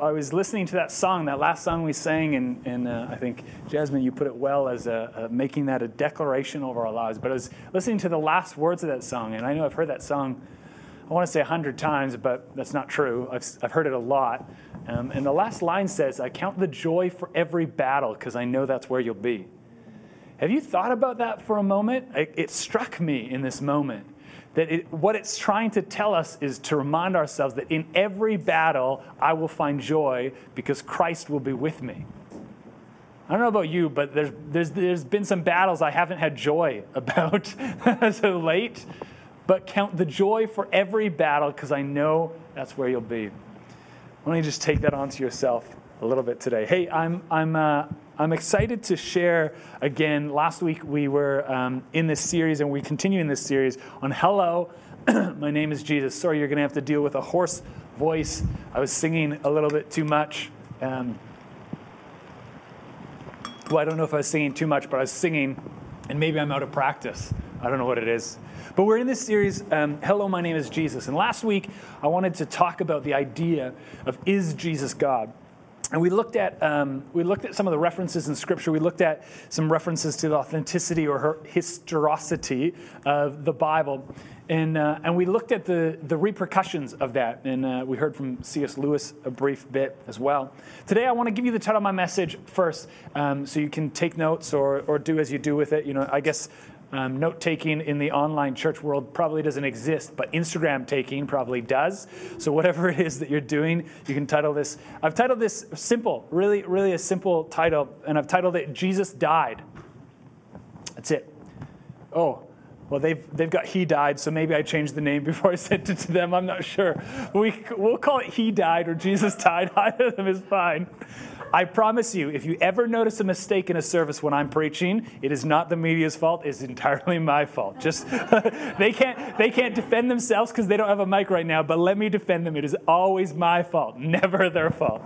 I was listening to that song, that last song we sang, and, and uh, I think, Jasmine, you put it well as a, a making that a declaration over our lives. But I was listening to the last words of that song, and I know I've heard that song, I want to say a hundred times, but that's not true. I've, I've heard it a lot. Um, and the last line says, I count the joy for every battle because I know that's where you'll be. Have you thought about that for a moment? It struck me in this moment that it, what it's trying to tell us is to remind ourselves that in every battle, I will find joy because Christ will be with me. I don't know about you, but there's, there's, there's been some battles I haven't had joy about as of late. But count the joy for every battle because I know that's where you'll be. Why don't you just take that onto yourself a little bit today? Hey, I'm, I'm, uh, I'm excited to share again. Last week we were um, in this series, and we continue in this series on Hello, my name is Jesus. Sorry, you're going to have to deal with a hoarse voice. I was singing a little bit too much. Um, well, I don't know if I was singing too much, but I was singing, and maybe I'm out of practice. I don't know what it is. But we're in this series, um, Hello, my name is Jesus. And last week, I wanted to talk about the idea of is Jesus God? And we looked at um, we looked at some of the references in scripture. We looked at some references to the authenticity or historicity of the bible. And, uh, and we looked at the, the repercussions of that. And uh, we heard from cs lewis a brief bit as well. Today i want to give you the title of my message first um, so you can take notes or, or do as you do with it. You know i guess um, Note taking in the online church world probably doesn't exist, but Instagram taking probably does. So, whatever it is that you're doing, you can title this. I've titled this simple, really, really a simple title, and I've titled it Jesus Died. That's it. Oh, well, they've, they've got He Died, so maybe I changed the name before I sent it to them. I'm not sure. We, we'll call it He Died or Jesus Died. Either of them is fine. I promise you, if you ever notice a mistake in a service when I'm preaching, it is not the media's fault. It's entirely my fault. Just they can't they can't defend themselves because they don't have a mic right now. But let me defend them. It is always my fault, never their fault.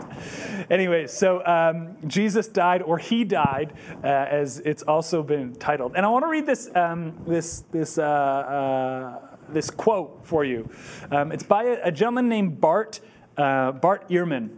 Anyway, so um, Jesus died, or he died, uh, as it's also been titled. And I want to read this um, this this. Uh, uh, this quote for you. Um, it's by a, a, gentleman named Bart, uh, Bart Ehrman.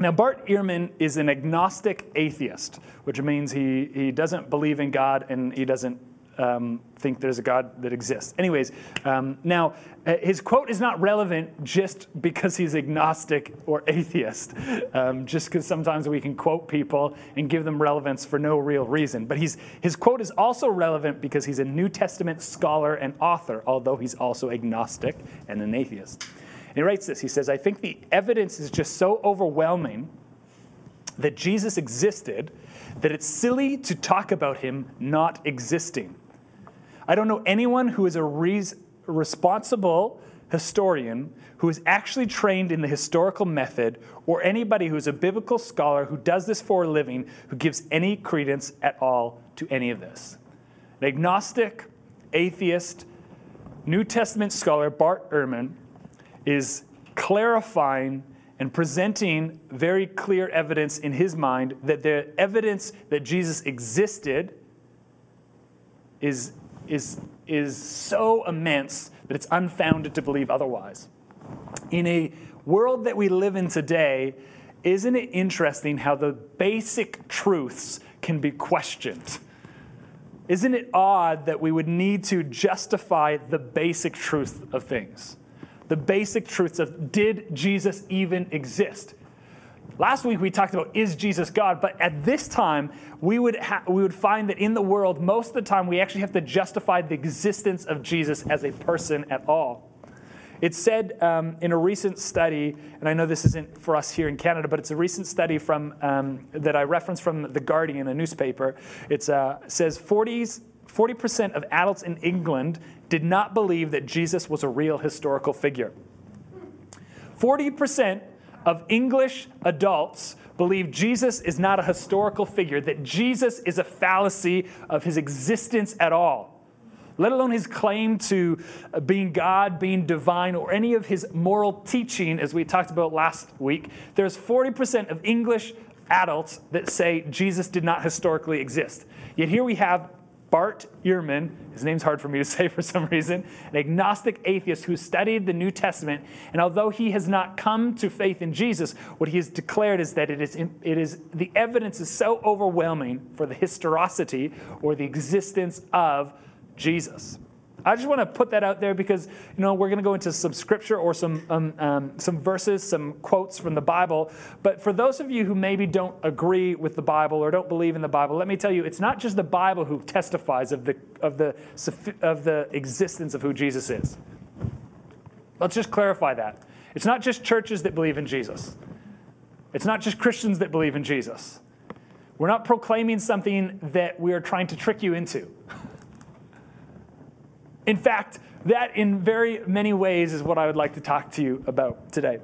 Now, Bart Ehrman is an agnostic atheist, which means he, he doesn't believe in God and he doesn't um, think there's a God that exists. Anyways, um, now uh, his quote is not relevant just because he's agnostic or atheist, um, just because sometimes we can quote people and give them relevance for no real reason. But he's, his quote is also relevant because he's a New Testament scholar and author, although he's also agnostic and an atheist. And he writes this He says, I think the evidence is just so overwhelming that Jesus existed that it's silly to talk about him not existing. I don't know anyone who is a responsible historian who is actually trained in the historical method or anybody who is a biblical scholar who does this for a living who gives any credence at all to any of this. An agnostic, atheist, New Testament scholar, Bart Ehrman, is clarifying and presenting very clear evidence in his mind that the evidence that Jesus existed is, is, is so immense that it's unfounded to believe otherwise. In a world that we live in today, isn't it interesting how the basic truths can be questioned? Isn't it odd that we would need to justify the basic truth of things? the basic truths of did Jesus even exist? Last week we talked about is Jesus God, but at this time we would ha- we would find that in the world most of the time we actually have to justify the existence of Jesus as a person at all. It said um, in a recent study, and I know this isn't for us here in Canada, but it's a recent study from um, that I referenced from the Guardian, a newspaper. It uh, says 40s 40% of adults in England did not believe that Jesus was a real historical figure. 40% of English adults believe Jesus is not a historical figure, that Jesus is a fallacy of his existence at all, let alone his claim to uh, being God, being divine, or any of his moral teaching, as we talked about last week. There's 40% of English adults that say Jesus did not historically exist. Yet here we have Bart Ehrman, his name's hard for me to say for some reason, an agnostic atheist who studied the New Testament. And although he has not come to faith in Jesus, what he has declared is that it is, it is the evidence is so overwhelming for the historicity or the existence of Jesus. I just want to put that out there because you know we're going to go into some scripture or some um, um, some verses, some quotes from the Bible. But for those of you who maybe don't agree with the Bible or don't believe in the Bible, let me tell you, it's not just the Bible who testifies of the of the of the existence of who Jesus is. Let's just clarify that. It's not just churches that believe in Jesus. It's not just Christians that believe in Jesus. We're not proclaiming something that we are trying to trick you into. In fact, that in very many ways is what I would like to talk to you about today.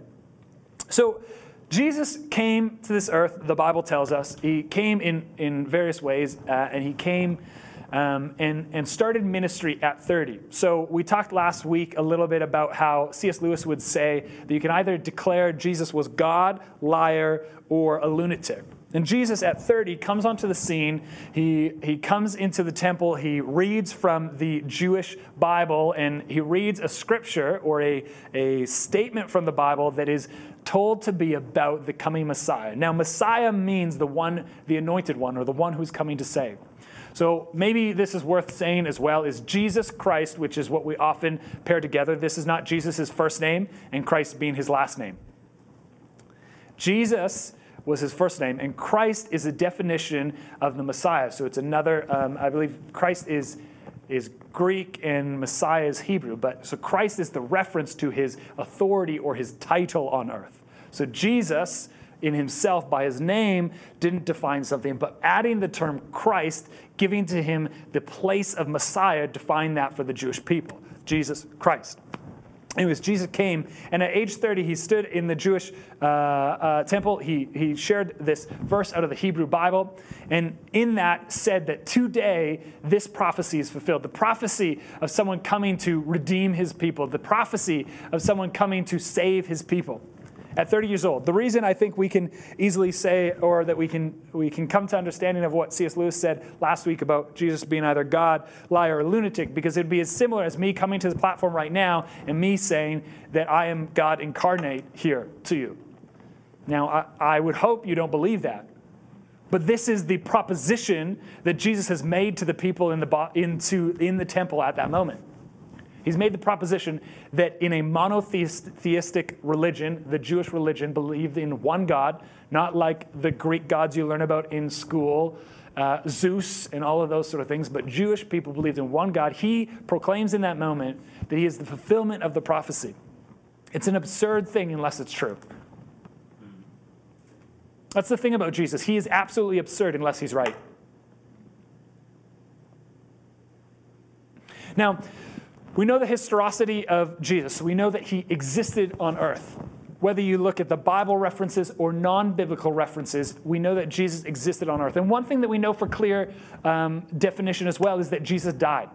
So, Jesus came to this earth, the Bible tells us. He came in, in various ways, uh, and he came um, and, and started ministry at 30. So, we talked last week a little bit about how C.S. Lewis would say that you can either declare Jesus was God, liar, or a lunatic. And Jesus, at 30, comes onto the scene. He, he comes into the temple. He reads from the Jewish Bible, and he reads a scripture or a, a statement from the Bible that is told to be about the coming Messiah. Now, Messiah means the one, the anointed one, or the one who's coming to save. So maybe this is worth saying as well is Jesus Christ, which is what we often pair together. This is not Jesus' first name and Christ being his last name. Jesus was his first name, and Christ is a definition of the Messiah. So it's another, um, I believe Christ is, is Greek and Messiah is Hebrew. But so Christ is the reference to his authority or his title on earth. So Jesus in himself by his name didn't define something, but adding the term Christ, giving to him the place of Messiah, defined that for the Jewish people Jesus Christ. Anyways, Jesus came, and at age 30, he stood in the Jewish uh, uh, temple. He, he shared this verse out of the Hebrew Bible, and in that said that today this prophecy is fulfilled. The prophecy of someone coming to redeem his people, the prophecy of someone coming to save his people at 30 years old. The reason I think we can easily say, or that we can, we can come to understanding of what C.S. Lewis said last week about Jesus being either God, liar, or lunatic, because it'd be as similar as me coming to the platform right now and me saying that I am God incarnate here to you. Now, I, I would hope you don't believe that. But this is the proposition that Jesus has made to the people in the, into, in the temple at that moment. He's made the proposition that in a monotheistic religion, the Jewish religion believed in one God, not like the Greek gods you learn about in school, uh, Zeus and all of those sort of things, but Jewish people believed in one God. He proclaims in that moment that he is the fulfillment of the prophecy. It's an absurd thing unless it's true. That's the thing about Jesus. He is absolutely absurd unless he's right. Now, we know the historicity of Jesus. We know that he existed on earth. Whether you look at the Bible references or non biblical references, we know that Jesus existed on earth. And one thing that we know for clear um, definition as well is that Jesus died.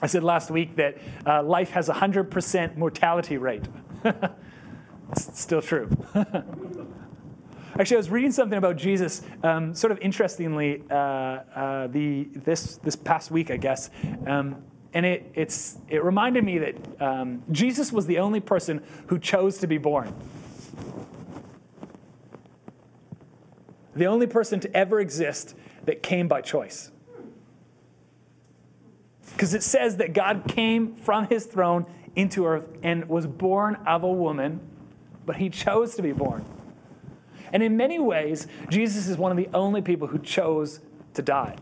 I said last week that uh, life has a 100% mortality rate. it's still true. Actually, I was reading something about Jesus, um, sort of interestingly, uh, uh, the, this, this past week, I guess. Um, and it, it's, it reminded me that um, Jesus was the only person who chose to be born. The only person to ever exist that came by choice. Because it says that God came from his throne into earth and was born of a woman, but he chose to be born. And in many ways, Jesus is one of the only people who chose to die.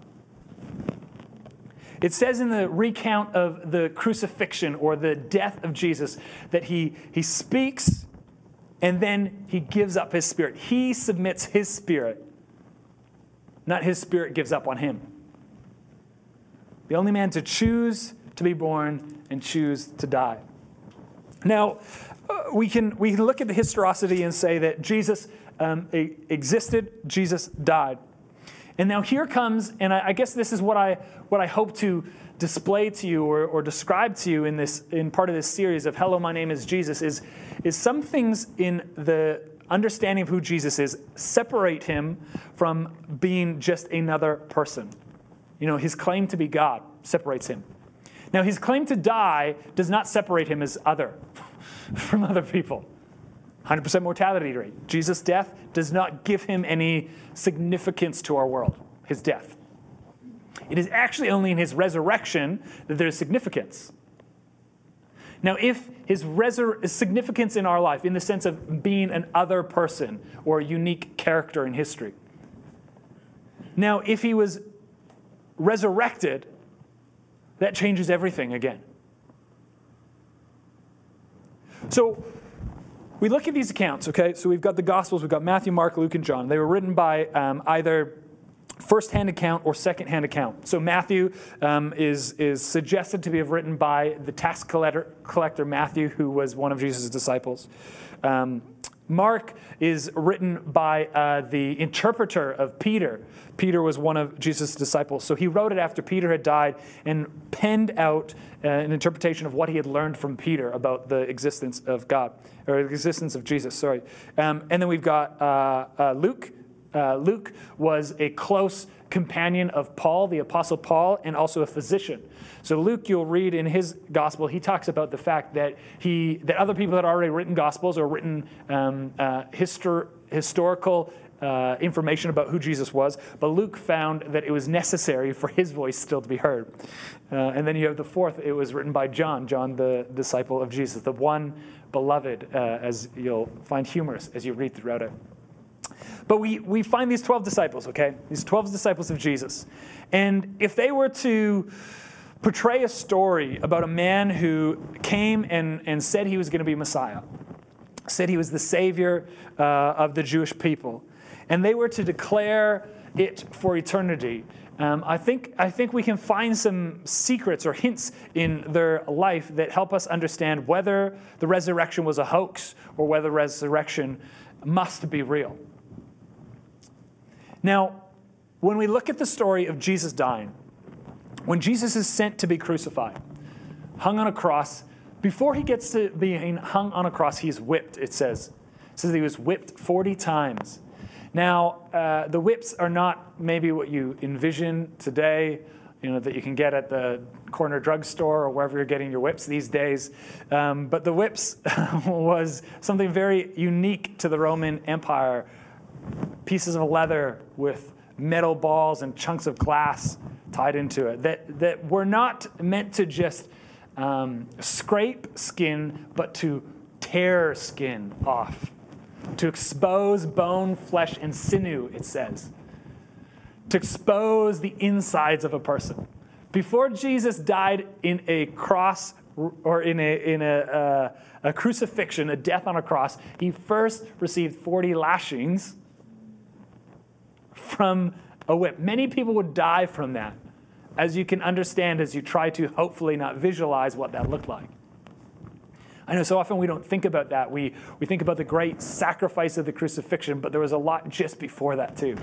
It says in the recount of the crucifixion or the death of Jesus that he, he speaks and then he gives up his spirit. He submits his spirit, not his spirit gives up on him. The only man to choose to be born and choose to die. Now, uh, we, can, we can look at the historicity and say that Jesus um, existed, Jesus died. And now here comes, and I, I guess this is what I, what I hope to display to you or, or describe to you in this in part of this series of Hello, my name is Jesus, is, is some things in the understanding of who Jesus is separate him from being just another person. You know, his claim to be God separates him. Now, his claim to die does not separate him as other from other people. 100% mortality rate. Jesus' death does not give him any significance to our world, his death. It is actually only in his resurrection that there is significance. Now, if his resur- significance in our life, in the sense of being an other person or a unique character in history. Now, if he was resurrected, that changes everything again. So, we look at these accounts, okay? So we've got the Gospels, we've got Matthew, Mark, Luke, and John. They were written by um, either first-hand account or second-hand account. So Matthew um, is, is suggested to be written by the tax collector, collector Matthew, who was one of Jesus' disciples. Um, Mark is written by uh, the interpreter of Peter. Peter was one of Jesus' disciples. So he wrote it after Peter had died and penned out uh, an interpretation of what he had learned from Peter about the existence of God, or the existence of Jesus, sorry. Um, and then we've got uh, uh Luke. Uh, Luke was a close companion of Paul, the Apostle Paul, and also a physician. So Luke, you'll read in his gospel, he talks about the fact that he that other people had already written gospels or written um, uh, histor- historical uh, information about who Jesus was, but Luke found that it was necessary for his voice still to be heard. Uh, and then you have the fourth, it was written by John, John, the disciple of Jesus, the one beloved, uh, as you'll find humorous as you read throughout it. But we, we find these 12 disciples, okay? These 12 disciples of Jesus. And if they were to portray a story about a man who came and, and said he was going to be Messiah, said he was the Savior uh, of the Jewish people, and they were to declare it for eternity, um, I, think, I think we can find some secrets or hints in their life that help us understand whether the resurrection was a hoax or whether resurrection must be real. Now, when we look at the story of Jesus dying, when Jesus is sent to be crucified, hung on a cross, before he gets to being hung on a cross, he's whipped, it says. It says he was whipped 40 times. Now, uh, the whips are not maybe what you envision today, you know, that you can get at the corner drugstore or wherever you're getting your whips these days. Um, but the whips was something very unique to the Roman Empire pieces of leather with metal balls and chunks of glass tied into it that, that were not meant to just um, scrape skin, but to tear skin off, to expose bone, flesh, and sinew, it says, to expose the insides of a person. Before Jesus died in a cross or in a, in a, uh, a crucifixion, a death on a cross, he first received 40 lashings from a whip. Many people would die from that, as you can understand as you try to hopefully not visualize what that looked like. I know so often we don't think about that. We, we think about the great sacrifice of the crucifixion, but there was a lot just before that, too.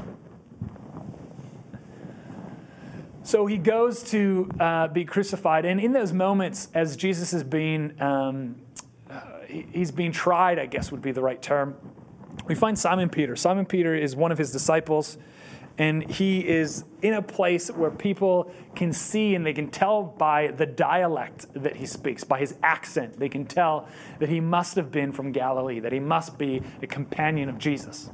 So he goes to uh, be crucified, and in those moments, as Jesus is being, um, he's being tried, I guess would be the right term, we find Simon Peter. Simon Peter is one of his disciples, and he is in a place where people can see and they can tell by the dialect that he speaks, by his accent. They can tell that he must have been from Galilee, that he must be a companion of Jesus.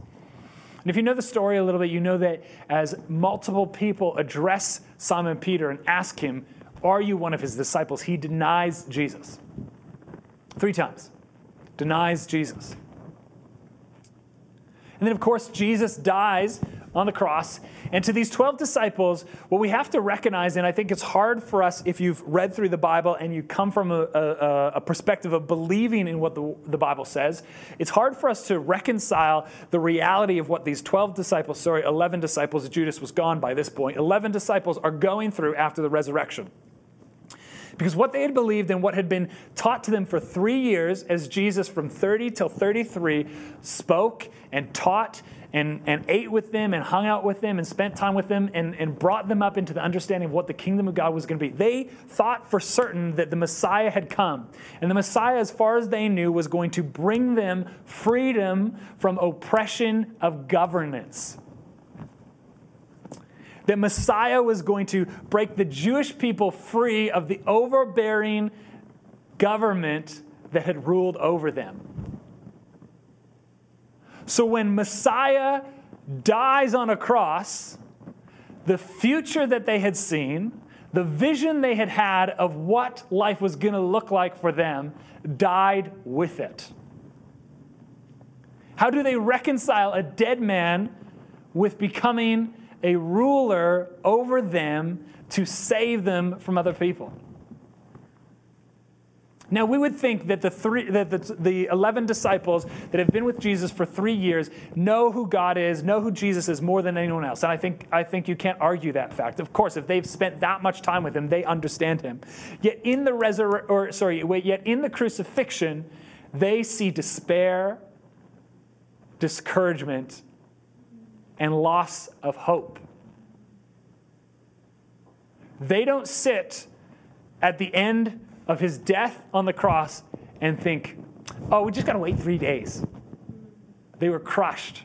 And if you know the story a little bit, you know that as multiple people address Simon Peter and ask him, Are you one of his disciples? he denies Jesus. Three times. Denies Jesus. And then, of course, Jesus dies on the cross. And to these 12 disciples, what we have to recognize, and I think it's hard for us if you've read through the Bible and you come from a, a, a, perspective of believing in what the, the Bible says, it's hard for us to reconcile the reality of what these 12 disciples, sorry, 11 disciples, Judas was gone by this point, 11 disciples are going through after the resurrection. Because what they had believed and what had been taught to them for three years, as Jesus from 30 till 33 spoke and taught and, and ate with them and hung out with them and spent time with them and, and brought them up into the understanding of what the kingdom of God was going to be. They thought for certain that the Messiah had come. And the Messiah, as far as they knew, was going to bring them freedom from oppression of governance. that Messiah was going to break the Jewish people free of the overbearing government that had ruled over them. So when Messiah dies on a cross, the future that they had seen, the vision they had had of what life was going to look like for them, died with it. How do they reconcile a dead man with becoming a ruler over them to save them from other people? Now, we would think that the, three, that the, the 11 disciples that have been with Jesus for three years know who God is, know who Jesus is more than anyone else. And I think, I think you can't argue that fact. Of course, if they've spent that much time with him, they understand him. Yet in the resur- or sorry, yet in the crucifixion, they see despair discouragement, and loss of hope. They don't sit at the end of his death on the cross and think, oh, we just got to wait three days. They were crushed.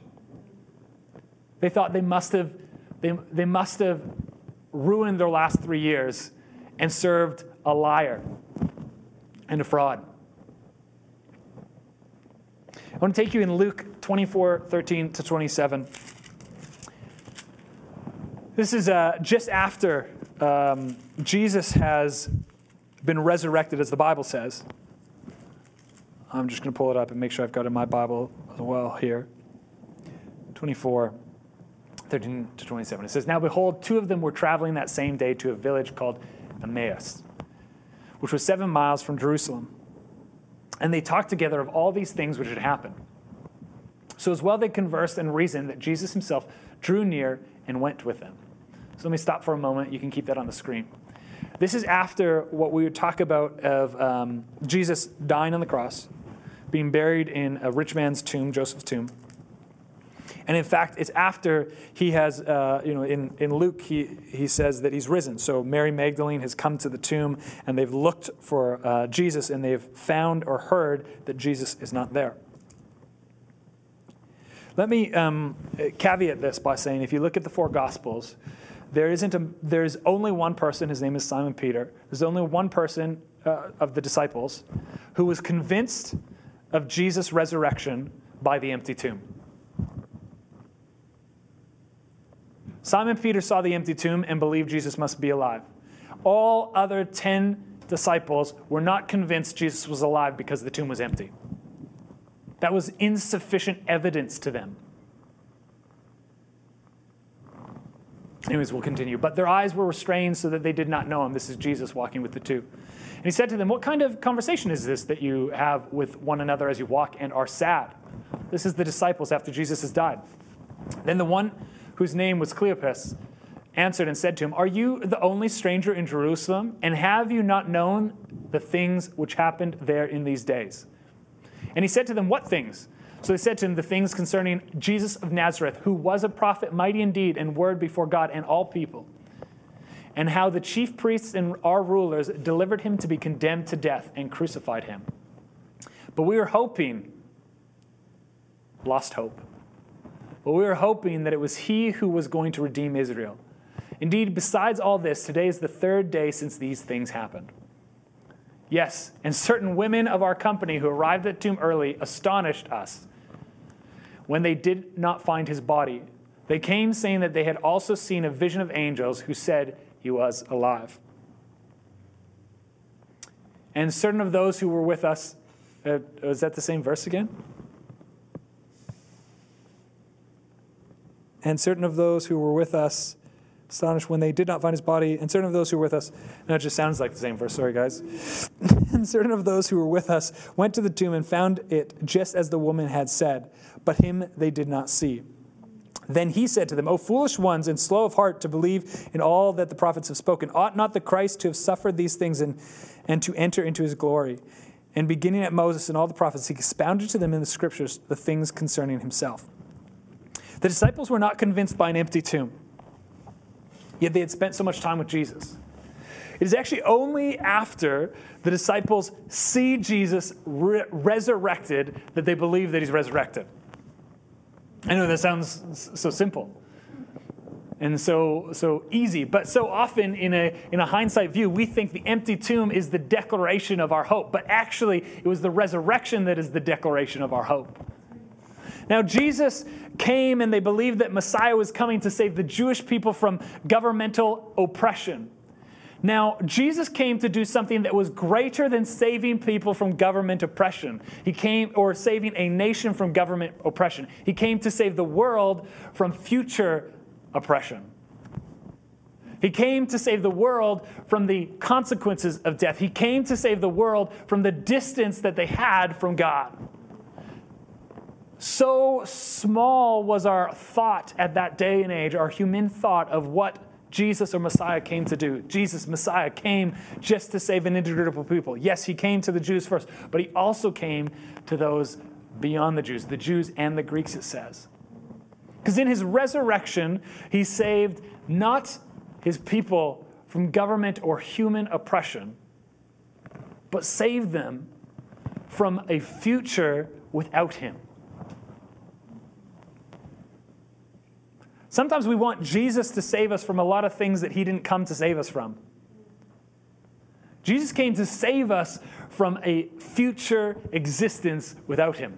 They thought they must have, they, they must have ruined their last three years and served a liar and a fraud. I want to take you in Luke 24 13 to 27. This is uh, just after um, Jesus has been resurrected, as the Bible says. I'm just going to pull it up and make sure I've got it in my Bible as well here. 24, 13 to 27. It says, Now behold, two of them were traveling that same day to a village called Emmaus, which was seven miles from Jerusalem. And they talked together of all these things which had happened. So as well they conversed and reasoned that Jesus himself drew near and went with them. So let me stop for a moment. You can keep that on the screen. This is after what we would talk about of um, Jesus dying on the cross, being buried in a rich man's tomb, Joseph's tomb. And in fact, it's after he has, uh, you know, in, in Luke, he, he says that he's risen. So Mary Magdalene has come to the tomb and they've looked for uh, Jesus and they've found or heard that Jesus is not there. Let me um, caveat this by saying if you look at the four Gospels, there isn't a, there's only one person, his name is Simon Peter. There's only one person uh, of the disciples who was convinced of Jesus' resurrection by the empty tomb. Simon Peter saw the empty tomb and believed Jesus must be alive. All other 10 disciples were not convinced Jesus was alive because the tomb was empty. That was insufficient evidence to them. Anyways, we'll continue. But their eyes were restrained so that they did not know him. This is Jesus walking with the two. And he said to them, What kind of conversation is this that you have with one another as you walk and are sad? This is the disciples after Jesus has died. Then the one whose name was Cleopas answered and said to him, Are you the only stranger in Jerusalem? And have you not known the things which happened there in these days? And he said to them, What things? So they said to him the things concerning Jesus of Nazareth, who was a prophet, mighty in deed and word before God and all people, and how the chief priests and our rulers delivered him to be condemned to death and crucified him. But we were hoping, lost hope, but we were hoping that it was he who was going to redeem Israel. Indeed, besides all this, today is the third day since these things happened. Yes, and certain women of our company who arrived at the tomb early astonished us when they did not find his body. They came saying that they had also seen a vision of angels who said he was alive. And certain of those who were with us, uh, was that the same verse again? And certain of those who were with us astonished when they did not find his body, and certain of those who were with us, no, it just sounds like the same verse, sorry guys. certain of those who were with us went to the tomb and found it just as the woman had said, but him they did not see. Then he said to them, O foolish ones and slow of heart to believe in all that the prophets have spoken, ought not the Christ to have suffered these things and, and to enter into his glory? And beginning at Moses and all the prophets, he expounded to them in the scriptures the things concerning himself. The disciples were not convinced by an empty tomb. Yet they had spent so much time with Jesus. It is actually only after the disciples see Jesus re- resurrected that they believe that he's resurrected. I know that sounds so simple. and so so easy. But so often in a in a hindsight view, we think the empty tomb is the declaration of our hope. But actually, it was the resurrection that is the declaration of our hope. Now, Jesus came and they believed that Messiah was coming to save the Jewish people from governmental oppression. Now, Jesus came to do something that was greater than saving people from government oppression. He came, or saving a nation from government oppression. He came to save the world from future oppression. He came to save the world from the consequences of death. He came to save the world from the distance that they had from God. So small was our thought at that day and age, our human thought of what Jesus or Messiah came to do. Jesus, Messiah, came just to save an individual people. Yes, he came to the Jews first, but he also came to those beyond the Jews, the Jews and the Greeks, it says. Because in his resurrection, he saved not his people from government or human oppression, but saved them from a future without him. Sometimes we want Jesus to save us from a lot of things that he didn't come to save us from. Jesus came to save us from a future existence without him.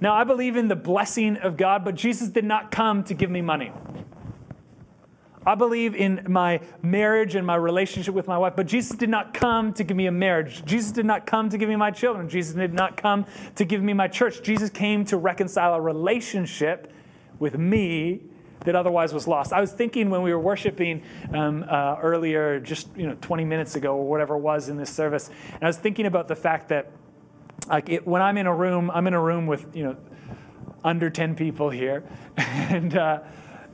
Now, I believe in the blessing of God, but Jesus did not come to give me money. I believe in my marriage and my relationship with my wife, but Jesus did not come to give me a marriage. Jesus did not come to give me my children. Jesus did not come to give me my church. Jesus came to reconcile a relationship with me that otherwise was lost. I was thinking when we were worshiping um, uh, earlier, just you know, 20 minutes ago or whatever it was in this service, and I was thinking about the fact that like it, when I'm in a room, I'm in a room with you know under 10 people here, and uh,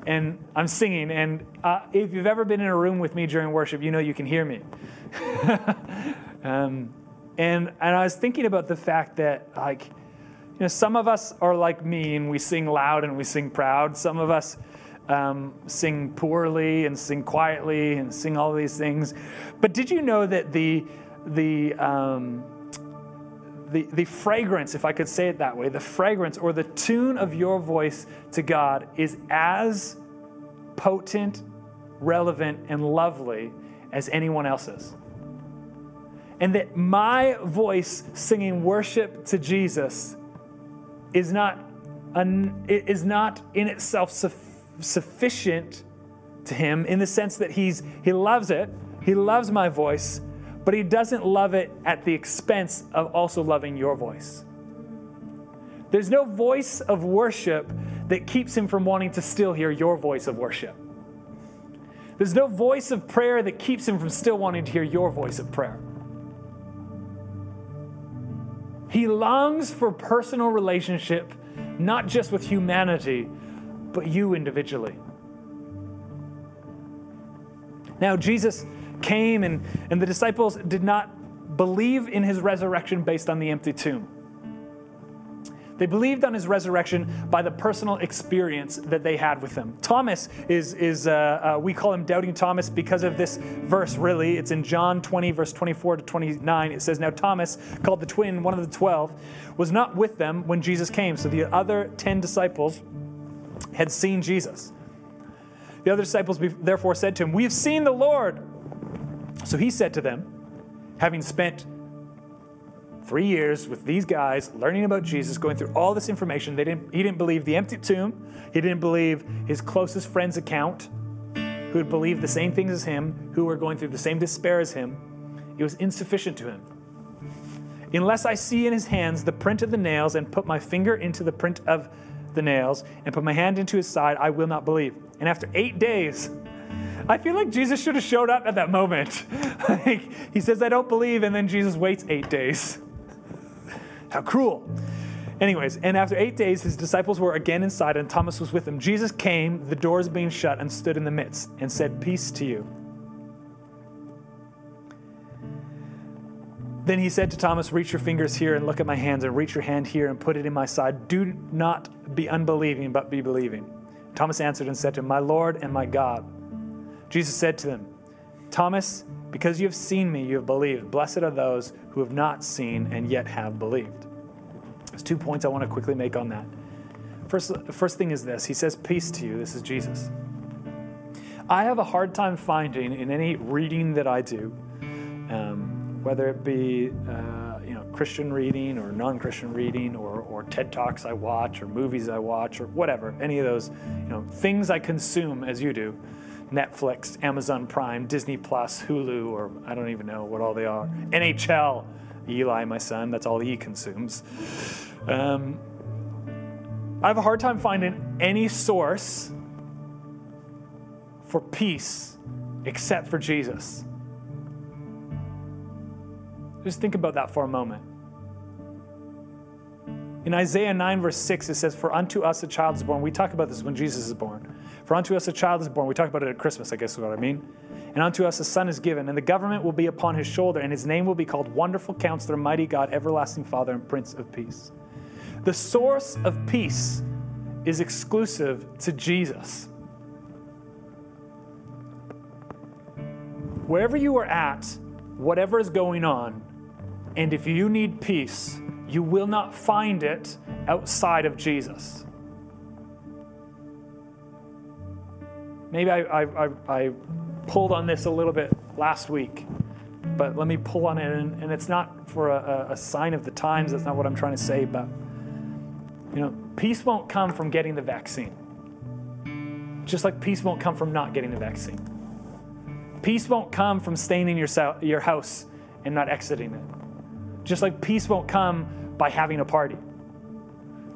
and I'm singing. And uh, if you've ever been in a room with me during worship, you know you can hear me. um, and and I was thinking about the fact that like know some of us are like me and we sing loud and we sing proud. Some of us. Um, sing poorly and sing quietly and sing all these things, but did you know that the the um, the, the fragrance, if I could say it that way, the fragrance or the tune of your voice to God is as potent, relevant, and lovely as anyone else's. And that my voice singing worship to Jesus is not, un, is not in itself su- sufficient to him in the sense that he's, he loves it, he loves my voice, but he doesn't love it at the expense of also loving your voice. There's no voice of worship that keeps him from wanting to still hear your voice of worship. There's no voice of prayer that keeps him from still wanting to hear your voice of prayer. He longs for personal relationship, not just with humanity, but you individually. Now, Jesus came, and, and the disciples did not believe in his resurrection based on the empty tomb. They believed on his resurrection by the personal experience that they had with him. Thomas is, is uh, uh, we call him Doubting Thomas because of this verse, really. It's in John 20, verse 24 to 29. It says, Now Thomas, called the twin, one of the twelve, was not with them when Jesus came. So the other 10 disciples had seen Jesus. The other disciples therefore said to him, We have seen the Lord. So he said to them, having spent three years with these guys, learning about Jesus, going through all this information, they didn't, he didn't believe the empty tomb. He didn't believe his closest friend's account, who had believed the same things as him, who were going through the same despair as him. It was insufficient to him. Unless I see in his hands the print of the nails and put my finger into the print of the nails and put my hand into his side, I will not believe. And after eight days, I feel like Jesus should have showed up at that moment. like, he says, I don't believe, and then Jesus waits eight days. How cruel. Anyways, and after eight days, his disciples were again inside, and Thomas was with them. Jesus came, the doors being shut, and stood in the midst, and said, Peace to you. Then he said to Thomas, Reach your fingers here and look at my hands, and reach your hand here and put it in my side. Do not be unbelieving, but be believing. Thomas answered and said to him, My Lord and my God. Jesus said to them, Thomas, because you have seen me, you have believed. Blessed are those who have not seen and yet have believed. There's two points I want to quickly make on that. First, first thing is this He says, Peace to you. This is Jesus. I have a hard time finding in any reading that I do, um, whether it be uh, you know Christian reading or non-Christian reading or, or TED talks I watch or movies I watch or whatever, any of those you know things I consume as you do, Netflix, Amazon Prime, Disney Plus, Hulu, or I don't even know what all they are, NHL, Eli, my son, that's all he consumes. Um, I have a hard time finding any source for peace except for Jesus. Just think about that for a moment. In Isaiah 9, verse 6, it says, For unto us a child is born. We talk about this when Jesus is born. For unto us a child is born. We talk about it at Christmas, I guess is what I mean. And unto us a son is given, and the government will be upon his shoulder, and his name will be called Wonderful Counselor, Mighty God, Everlasting Father, and Prince of Peace. The source of peace is exclusive to Jesus. Wherever you are at, whatever is going on, and if you need peace, you will not find it outside of Jesus. Maybe I, I, I, I pulled on this a little bit last week, but let me pull on it. And, and it's not for a, a sign of the times, that's not what I'm trying to say, but you know, peace won't come from getting the vaccine. Just like peace won't come from not getting the vaccine. Peace won't come from staying in your, your house and not exiting it. Just like peace won't come by having a party.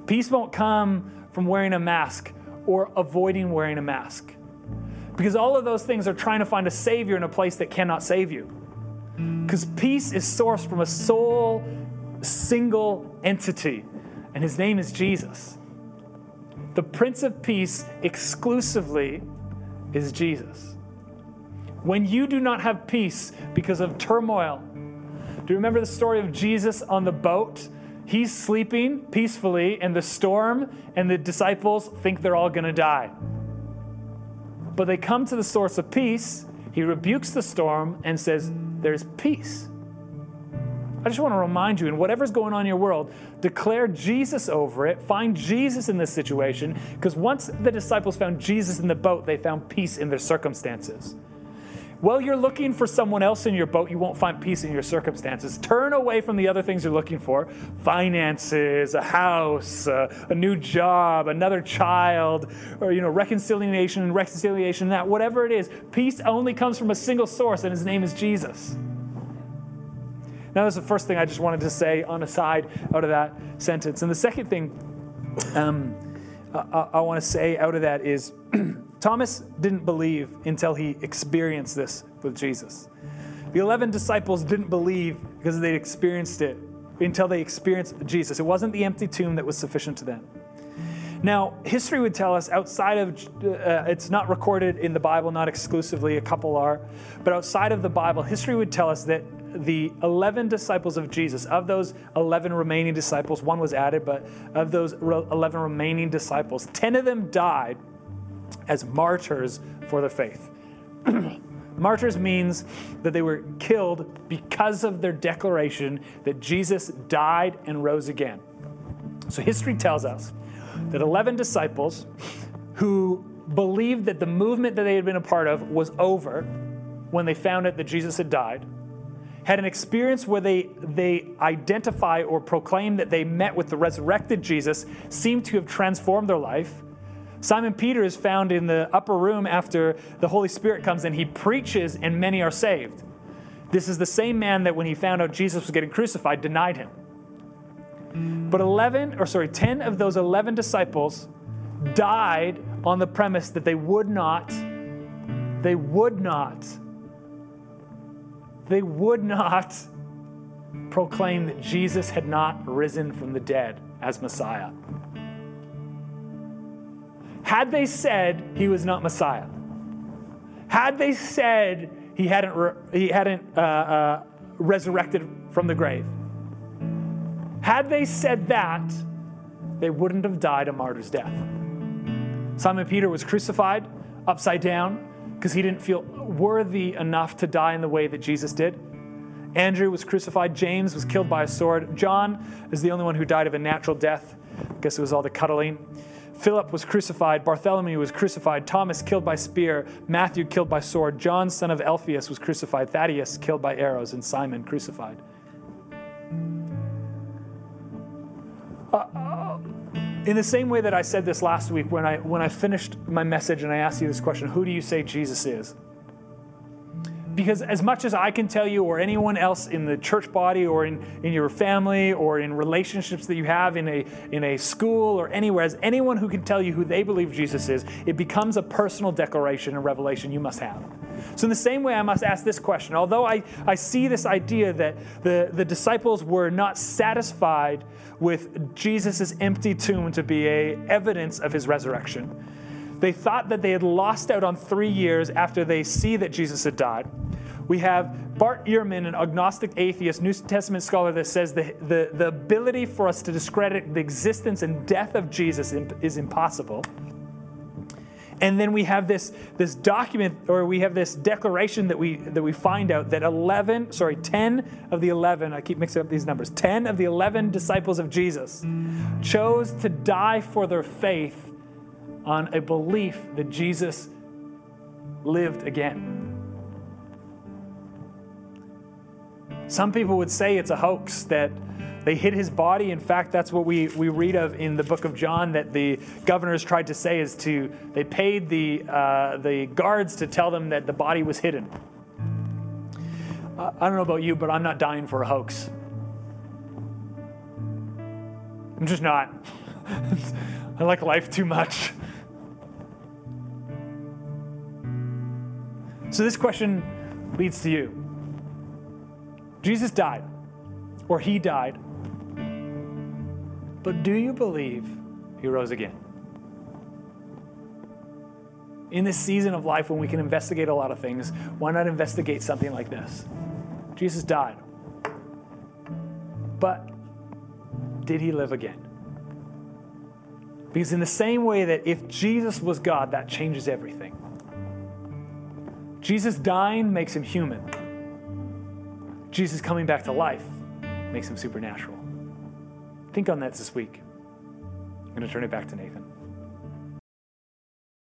Peace won't come from wearing a mask or avoiding wearing a mask. Because all of those things are trying to find a savior in a place that cannot save you. Because peace is sourced from a sole, single entity, and his name is Jesus. The Prince of Peace exclusively is Jesus. When you do not have peace because of turmoil, do you remember the story of Jesus on the boat? He's sleeping peacefully, in the storm and the disciples think they're all going to die. But they come to the source of peace. He rebukes the storm and says, There's peace. I just want to remind you, in whatever's going on in your world, declare Jesus over it. Find Jesus in this situation, because once the disciples found Jesus in the boat, they found peace in their circumstances. While you're looking for someone else in your boat, you won't find peace in your circumstances. Turn away from the other things you're looking for finances, a house, uh, a new job, another child, or you know, reconciliation and reconciliation, that whatever it is. Peace only comes from a single source, and his name is Jesus. Now, that's the first thing I just wanted to say on a side out of that sentence. And the second thing um, I, I want to say out of that is Thomas didn't believe until he experienced this with Jesus. The 11 disciples didn't believe because they experienced it until they experienced Jesus. It wasn't the empty tomb that was sufficient to them. Now, history would tell us outside of, uh, it's not recorded in the Bible, not exclusively, a couple are, but outside of the Bible, history would tell us that the 11 disciples of Jesus, of those 11 remaining disciples, one was added, but of those 11 remaining disciples, 10 of them died as martyrs for the faith. martyrs means that they were killed because of their declaration that Jesus died and rose again. So history tells us that 11 disciples who believed that the movement that they had been a part of was over when they found out that Jesus had died had an experience where they, they identify or proclaim that they met with the resurrected Jesus, seemed to have transformed their life, Simon Peter is found in the upper room after the Holy Spirit comes and he preaches, and many are saved. This is the same man that when he found out Jesus was getting crucified, denied him. But 11, or sorry, 10 of those 11 disciples died on the premise that they would not, they would not, they would not proclaim that Jesus had not risen from the dead as Messiah had they said he was not Messiah, had they said he hadn't, re- he hadn't uh, uh, resurrected from the grave, had they said that, they wouldn't have died a martyr's death. Simon Peter was crucified upside down because he didn't feel worthy enough to die in the way that Jesus did. Andrew was crucified. James was killed by a sword. John is the only one who died of a natural death. I guess it was all the cuddling. Philip was crucified, Bartholomew was crucified, Thomas killed by spear, Matthew killed by sword, John, son of Alphaeus, was crucified, Thaddeus killed by arrows, and Simon crucified. Uh, in the same way that I said this last week when I, when I finished my message and I asked you this question who do you say Jesus is? Because as much as I can tell you, or anyone else in the church body, or in, in your family, or in relationships that you have in a, in a school or anywhere, as anyone who can tell you who they believe Jesus is, it becomes a personal declaration and revelation you must have. So, in the same way, I must ask this question. Although I, I see this idea that the, the disciples were not satisfied with Jesus' empty tomb to be a evidence of his resurrection, they thought that they had lost out on three years after they see that Jesus had died. We have Bart Ehrman, an agnostic atheist, New Testament scholar, that says the, the, the ability for us to discredit the existence and death of Jesus is impossible. And then we have this, this document, or we have this declaration that we, that we find out that 11, sorry, 10 of the 11, I keep mixing up these numbers, 10 of the 11 disciples of Jesus chose to die for their faith on a belief that Jesus lived again. Some people would say it's a hoax that they hid his body. In fact, that's what we, we read of in the book of John that the governors tried to say is to, they paid the, uh, the guards to tell them that the body was hidden. I don't know about you, but I'm not dying for a hoax. I'm just not. I like life too much. So, this question leads to you. Jesus died, or he died. But do you believe he rose again? In this season of life when we can investigate a lot of things, why not investigate something like this? Jesus died. But did he live again? Because, in the same way that if Jesus was God, that changes everything. Jesus dying makes him human. Jesus coming back to life makes him supernatural. Think on that this week. I'm going to turn it back to Nathan.